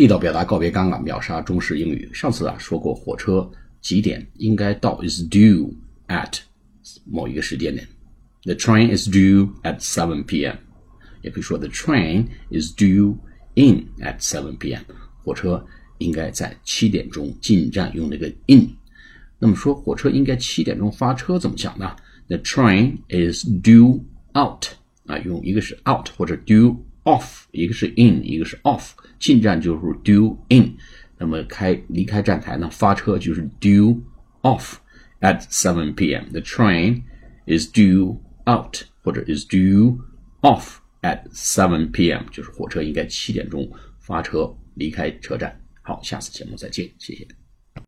地道表达告别刚啊，秒杀中式英语。上次啊说过，火车几点应该到？is due at 某一个时间点。The train is due at 7 p.m. 也可以说 The train is due in at 7 p.m. 火车应该在七点钟进站，用那个 in。那么说火车应该七点钟发车，怎么讲呢？The train is due out 啊，用一个是 out 或者 due off，一个是 in，一个是 off。进站就是 due in，那么开离开站台呢，发车就是 due off at 7 p.m. The train is due out 或者 is due off at 7 p.m. 就是火车应该七点钟发车离开车站。好，下次节目再见，谢谢。